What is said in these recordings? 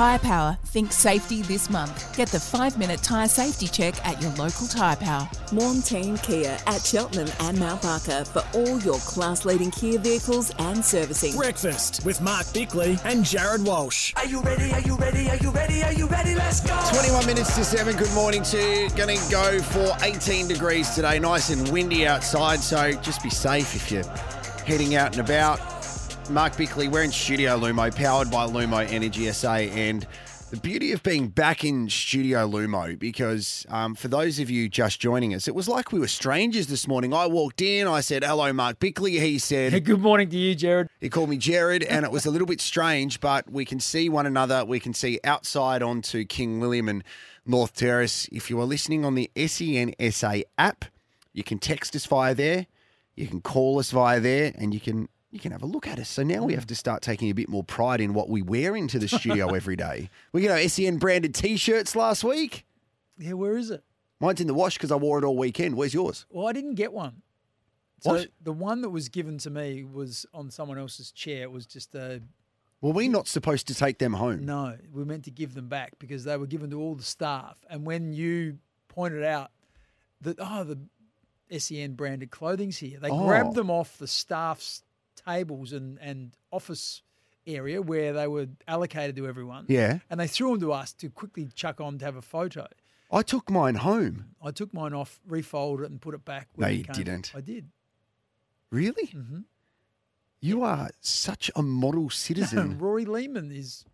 Tyre Power, think safety this month. Get the five minute tyre safety check at your local Tyre Power. Morn Team Kia at Cheltenham and Mount Barker for all your class leading Kia vehicles and servicing. Breakfast with Mark Bickley and Jared Walsh. Are you ready? Are you ready? Are you ready? Are you ready? Let's go! 21 minutes to 7. Good morning to you. Going to go for 18 degrees today. Nice and windy outside, so just be safe if you're heading out and about. Mark Bickley, we're in Studio Lumo, powered by Lumo Energy SA, and the beauty of being back in Studio Lumo, because um, for those of you just joining us, it was like we were strangers this morning. I walked in, I said, hello, Mark Bickley. He said, Hey, good morning to you, Jared. he called me Jared, and it was a little bit strange, but we can see one another. We can see outside onto King William and North Terrace. If you are listening on the SEN SA app, you can text us via there, you can call us via there, and you can you can have a look at us. So now we have mm. to start taking a bit more pride in what we wear into the studio every day. We got our SEN branded T-shirts last week. Yeah, where is it? Mine's in the wash because I wore it all weekend. Where's yours? Well, I didn't get one. So What? the one that was given to me was on someone else's chair. It was just a Were we're not supposed to take them home. no. We meant to give them back because they were given to all the staff. And when you pointed out that oh the SEN branded clothing's here, they Oh. grabbed them off the staff's tables and and office area where they were allocated to everyone. Yeah. And they threw them to us to quickly chuck on to have a photo. I took mine home. I took mine off, refolded it, and put it back. No, you came. didn't. I did. Really? Mhm. You are such a model citizen. Rory Lehman is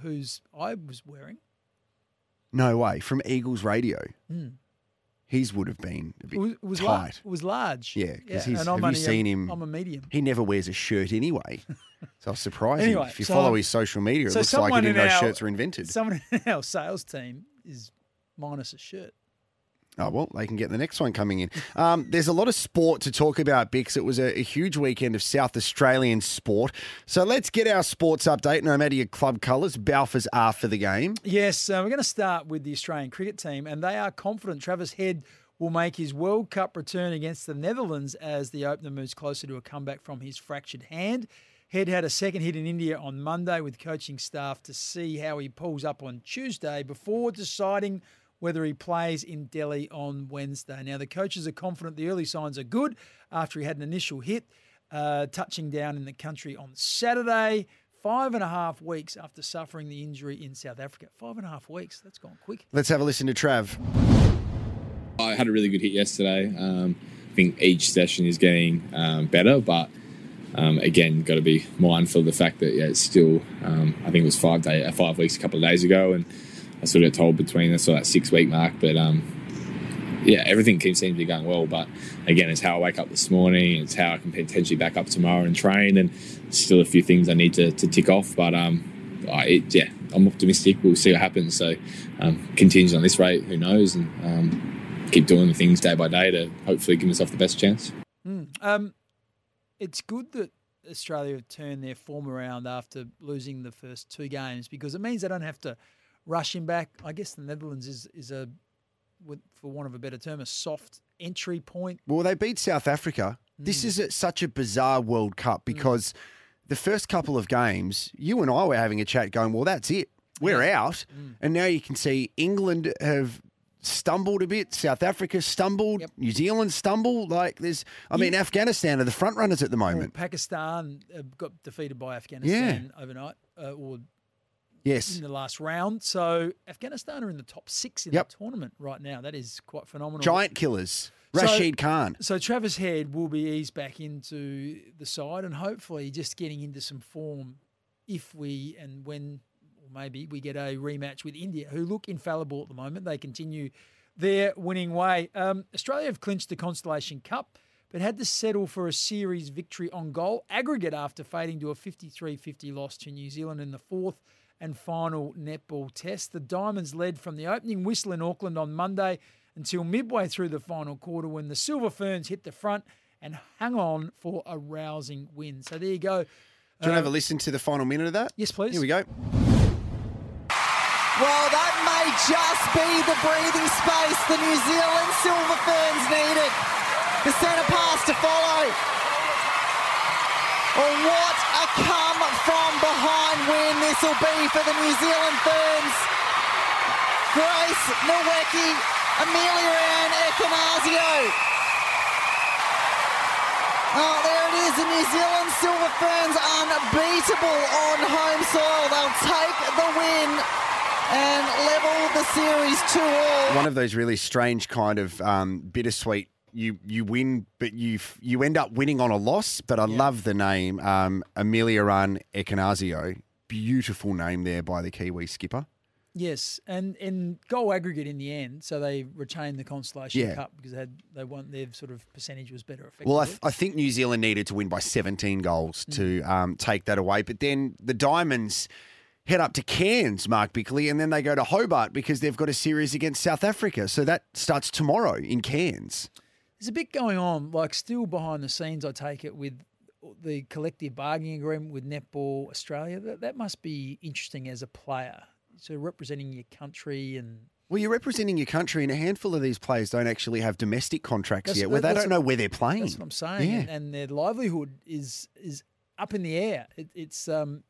whose I was wearing. no way. From Eagles Radio. Mm. His would have been a bit It was, it was tight. it was large. Yeah, 'cause he's- and I'm have you only a- seen him- I'm a medium. He never wears a shirt anyway. So I was surprised. Anyway, if you so- follow his social media, it so looks like he didn't know our- shirts were invented. Someone in our sales team is minus a shirt. Oh, well, they can get the next one coming in. Um, there's a lot of sport to talk about, Bicks. It was a, a huge weekend of South Australian sport. So let's get our sports update. No matter your club colours, Balfours are for the game. Yes, uh, we're going to start with the Australian cricket team, and they are confident Travis Head will make his World Cup return against the Netherlands as the opener moves closer to a comeback from his fractured hand. Head had a second hit in India on Monday with coaching staff to see how he pulls up on Tuesday before deciding whether he plays in Delhi on Wednesday. Now, the coaches are confident the early signs are good after he had an initial hit, uh, touching down in the country on Saturday. Five and a half weeks after suffering the injury in South Africa. Five and a half weeks. That's gone quick. Let's have a listen to Trav. I had a really good hit yesterday. Um, I think each session is getting um, better, but um, again, got to be mindful of the fact that yeah, it's still. Um, I think it was five day, uh, five weeks a couple of days ago, and I sort of told between us of that six week mark. But um, yeah, everything seems to be going well. But again, it's how I wake up this morning. It's how I can potentially back up tomorrow and train, and still a few things I need to, to tick off. But um, I, it, yeah, I'm optimistic. We'll see what happens. So um, continues on this rate, who knows? And um, keep doing the things day by day to hopefully give myself the best chance. Mm. It's good that Australia have turned their form around after losing the first two games because it means they don't have to rush him back. I guess the Netherlands is is a, with- for want of a better term, a soft entry point. Well, they beat South Africa. This is a, such a bizarre World Cup because the first couple of games, you and I were having a chat going, well, that's it. We're out. And now you can see England have stumbled a bit. South Africa stumbled. New Zealand stumbled. Like there's, I mean, Afghanistan are the front runners at the Well, moment. Pakistan uh, got defeated by Afghanistan overnight, uh, or Yes. in the last round. So Afghanistan are in the top six in Yep. the tournament right now. That is quite phenomenal. Giant killers. So- Rashid Khan. So Travis Head will be eased back into the side and hopefully just getting into some form if we and when or maybe we get a rematch with India, who look infallible at the moment. They continue their winning way. Um, Australia have clinched the Constellation Cup, but had to settle for a series victory on goal aggregate after fading to a 53-50 loss to New Zealand in the fourth and final netball test. The Diamonds led from the opening whistle in Auckland on Monday until midway through the final quarter when the Silver Ferns hit the front and hung on for a rousing win. So there you go. Do you want to have a um, listen to the final minute of that? Yes, please. Here we go. Well, that may just be the breathing space the New Zealand Silver Ferns needed. The centre pass to follow. Oh, what a come from behind win this will be for the New Zealand Ferns. Grace Nweke, Amelia Ann Ekanasio. Oh, there it is. The New Zealand Silver Ferns unbeatable on home soil. They'll take the win and level the series two all. One of those really strange kind of um, bittersweet. You you win, but you you end up winning on a loss. But I love the name um, Amelia Run Ekanasio. Beautiful name there by the Kiwi skipper. Yes, and and goal aggregate in the end, so they retained the Constellation Yeah. cup because they had they won their sort of percentage was better. Effectively. Well, I, th- I think New Zealand needed to win by 17 goals to um, take that away. But then the Diamonds head up to Cairns, Mark Bickley, and then they go to Hobart because they've got a series against South Africa. So that starts tomorrow in Cairns. There's a bit going on, like still behind the scenes. I take it with the collective bargaining agreement with Netball Australia. That that must be interesting as a player, so representing your country and Well, you're representing your country, and a handful of these players don't actually have domestic contracts That's- yet, where they don't know where they're playing. That's what I'm saying. Yeah. And, and their livelihood is is up in the air. It, it's um,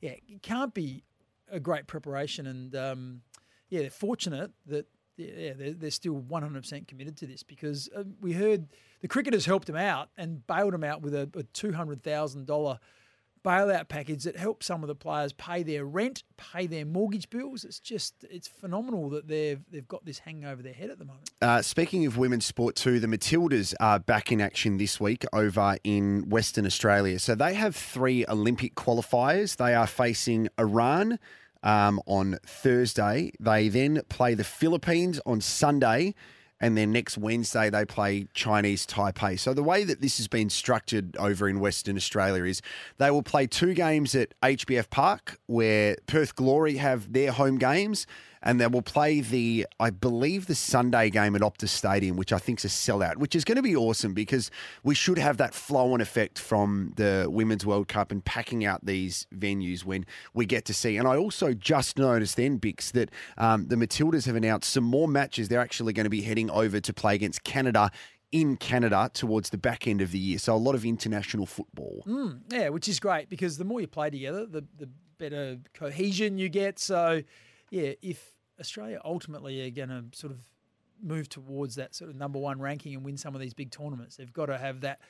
yeah, it can't be a great preparation. And um, yeah, they're fortunate that yeah they're, they're still 100% committed to this because uh, we heard the cricketers helped them out and bailed them out with a, a $200,000 bailout package that helped some of the players pay their rent, pay their mortgage bills. It's just it's phenomenal that they've they've got this hanging over their head at the moment. Uh, speaking of women's sport too, the Matildas are back in action this week over in Western Australia. So they have three Olympic qualifiers. They are facing Iran um, on Thursday. They then play the Philippines on Sunday. And then next Wednesday, they play Chinese Taipei. So, the way that this has been structured over in Western Australia is they will play two games at HBF Park, where Perth Glory have their home games, and they will play the, I believe, the Sunday game at Optus Stadium, which I think is a sellout, which is going to be awesome because we should have that flow on effect from the Women's World Cup and packing out these venues when we get to see. And I also just noticed then, Bicks, that um, the Matildas have announced some more matches. They're actually going to be heading over to play against Canada in Canada towards the back end of the year. So a lot of international football. Mm, yeah, which is great because the more you play together, the the better cohesion you get. So, yeah, if Australia ultimately are going to sort of move towards that sort of number one ranking and win some of these big tournaments, they've got to have that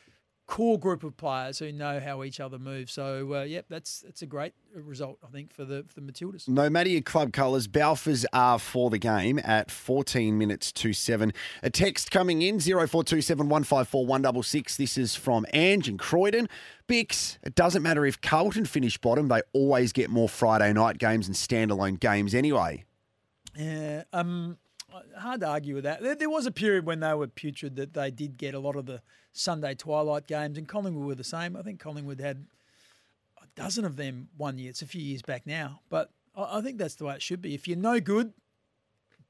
core group of players who know how each other move. So, uh, yep, that's that's a great result, I think, for the for the Matildas. No matter your club colours, Balfours are for the game at 14 minutes to 7. A text coming in 0427 154 166. This is from Ange and Croydon. Bicks, it doesn't matter if Carlton finish bottom, they always get more Friday night games and standalone games anyway. Yeah, um, hard to argue with that. There, there was a period when they were putrid that they did get a lot of the Sunday twilight games, and Collingwood were the same. I think Collingwood had a dozen of them one year. It's a few years back now, but I, I think that's the way it should be. If you're no good,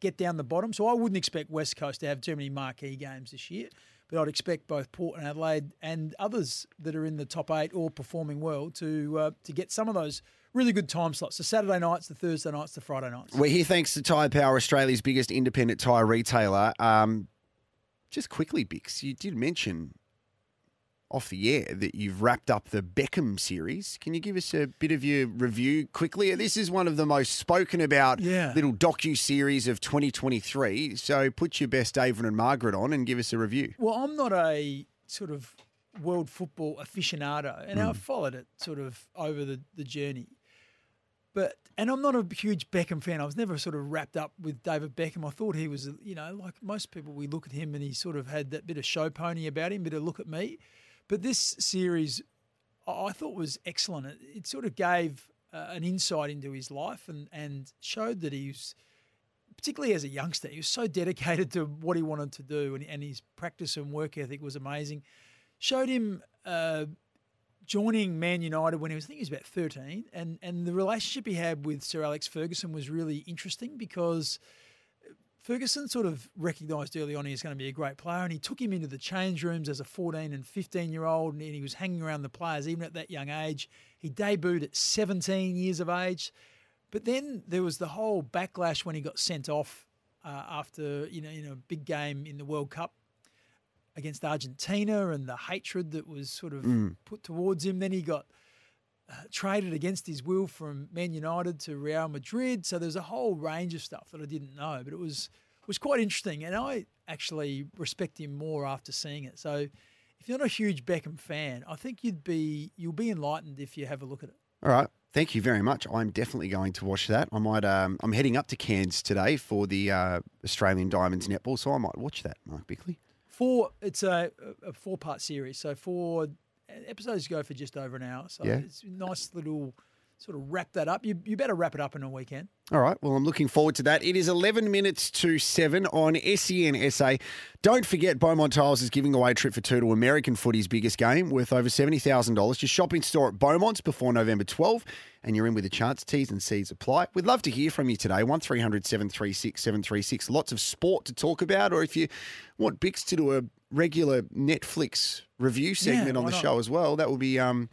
get down the bottom. So I wouldn't expect West Coast to have too many marquee games this year, but I'd expect both Port and Adelaide and others that are in the top eight or performing well to uh, to get some of those really good time slots. The Saturday nights, the Thursday nights, the Friday nights. We're here thanks to Tyre Power, Australia's biggest independent tyre retailer. Um, just quickly, Bicks, you did mention off the air that you've wrapped up the Beckham series. Can you give us a bit of your review quickly? This is one of the most spoken about Yeah. little docu series of 2023. So put your best David and Margaret on and give us a review. Well, I'm not a sort of world football aficionado, and hmm. I've followed it sort of over the, the journey. But and I'm not a huge Beckham fan. I was never sort of wrapped up with David Beckham. I thought he was, you know, like most people, we look at him and he sort of had that bit of show pony about him, bit of look at me. But this series, I thought was excellent. It, it sort of gave uh, an insight into his life and and showed that he was particularly as a youngster, he was so dedicated to what he wanted to do, and, and his practice and work ethic was amazing. Showed him uh, joining Man United when he was, I think he was about 13, and, and the relationship he had with Sir Alex Ferguson was really interesting because Ferguson sort of recognised early on he was going to be a great player, and he took him into the change rooms as a 14 and 15 year old, and he was hanging around the players even at that young age. He debuted at 17 years of age. But then there was the whole backlash when he got sent off uh, after you know in a big game in the World Cup against Argentina, and the hatred that was sort of put towards him. Then he got uh, traded against his will from Man United to Real Madrid. So there's a whole range of stuff that I didn't know, but it was was quite interesting, and I actually respect him more after seeing it. So if you're not a huge Beckham fan, I think you'd be you'll be enlightened if you have a look at it. All right. Thank you very much. I'm definitely going to watch that. I might. Um, I'm heading up to Cairns today for the uh, Australian Diamonds netball, so I might watch that. Mark Bickley. Four. It's a, a four part series, so four episodes go for just over an hour. So Yeah. it's a nice little sort of wrap that up. You you better wrap it up in a weekend. All right. Well, I'm looking forward to that. It is 11 minutes to 7 on E SEN SA. Don't forget, Beaumont Tiles is giving away a trip for two to American footy's biggest game worth over $70,000. Just shop in store at Beaumont's before November 12 and you're in with a chance. T's and C's apply. We'd love to hear from you today. 1300 736 736. Lots of sport to talk about. Or if you want Bix to do a regular Netflix review segment on the not? show as well, that would be um,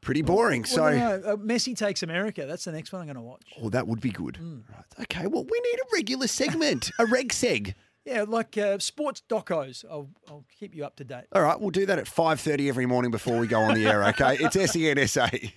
pretty boring. so. Well, no, uh, Messi takes America. That's the next one I'm going to watch. Oh, that would be good. Mm. Right. Okay, well, we need a regular segment, a reg seg. Yeah, like uh, sports docos. I'll I'll keep you up to date. All right, we'll do that at 5.30 every morning before we go on the air, okay? It's E SENSA.